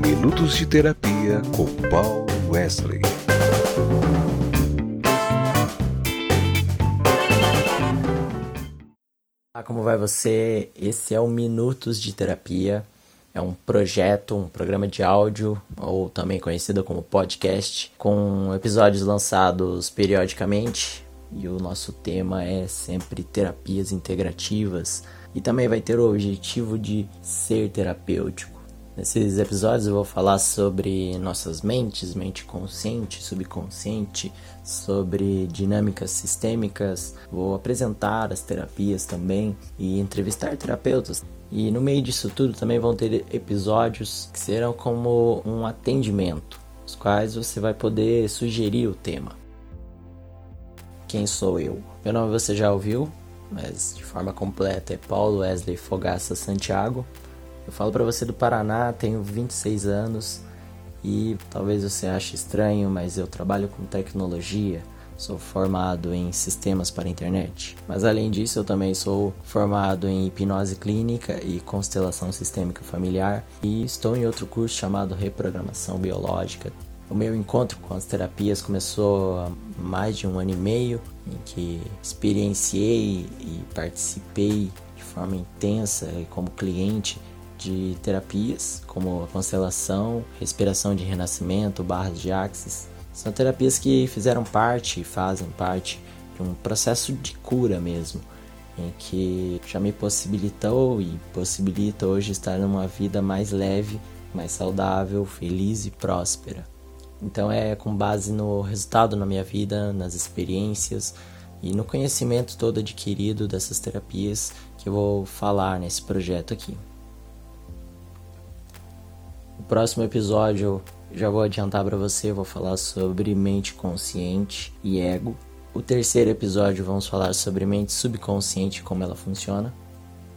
Minutos de Terapia com Paul Wesley. Olá, como vai você? Esse é o Minutos de Terapia. É um projeto, um programa de áudio, ou também conhecido como podcast, com episódios lançados periodicamente. E o nosso tema é sempre terapias integrativas. E também vai ter o objetivo de ser terapêutico. Nesses episódios eu vou falar sobre nossas mentes, mente consciente, subconsciente, sobre dinâmicas sistêmicas, vou apresentar as terapias também e entrevistar terapeutas. E no meio disso tudo também vão ter episódios que serão como um atendimento, os quais você vai poder sugerir o tema. Quem sou eu? Meu nome você já ouviu, mas de forma completa é Paulo Wesley Fogaça Santiago. Eu falo para você do Paraná, tenho 26 anos e talvez você ache estranho, mas eu trabalho com tecnologia Sou formado em sistemas para internet. Mas além disso, eu também sou formado em hipnose clínica e constelação sistêmica familiar e estou em outro curso chamado reprogramação biológica. O meu encontro com as terapias começou há mais de um ano e meio, em que experienciei e participei de forma intensa e como cliente de terapias como a constelação, respiração de renascimento, barras de axis, são terapias que fizeram parte e fazem parte de um processo de cura mesmo, em que já me possibilitou e possibilita hoje estar numa vida mais leve, mais saudável, feliz e próspera. Então é com base no resultado na minha vida, nas experiências e no conhecimento todo adquirido dessas terapias que eu vou falar nesse projeto aqui. O próximo episódio já vou adiantar para você, vou falar sobre mente consciente e ego. O terceiro episódio vamos falar sobre mente subconsciente e como ela funciona.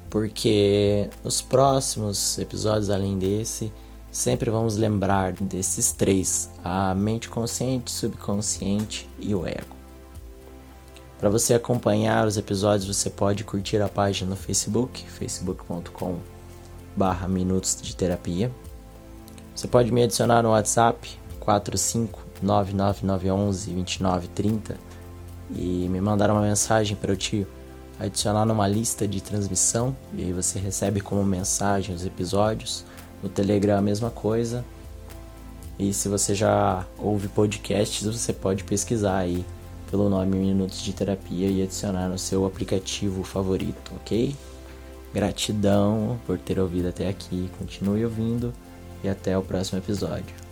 Porque nos próximos episódios, além desse, sempre vamos lembrar desses três: a mente consciente, subconsciente e o ego. Para você acompanhar os episódios, você pode curtir a página no Facebook, facebook.com/minutos de terapia. Você pode me adicionar no WhatsApp 45999112930 e me mandar uma mensagem para eu te adicionar numa lista de transmissão e aí você recebe como mensagem os episódios. No Telegram a mesma coisa. E se você já ouve podcasts, você pode pesquisar aí pelo nome Minutos de Terapia e adicionar no seu aplicativo favorito, ok? Gratidão por ter ouvido até aqui. Continue ouvindo e até o próximo episódio.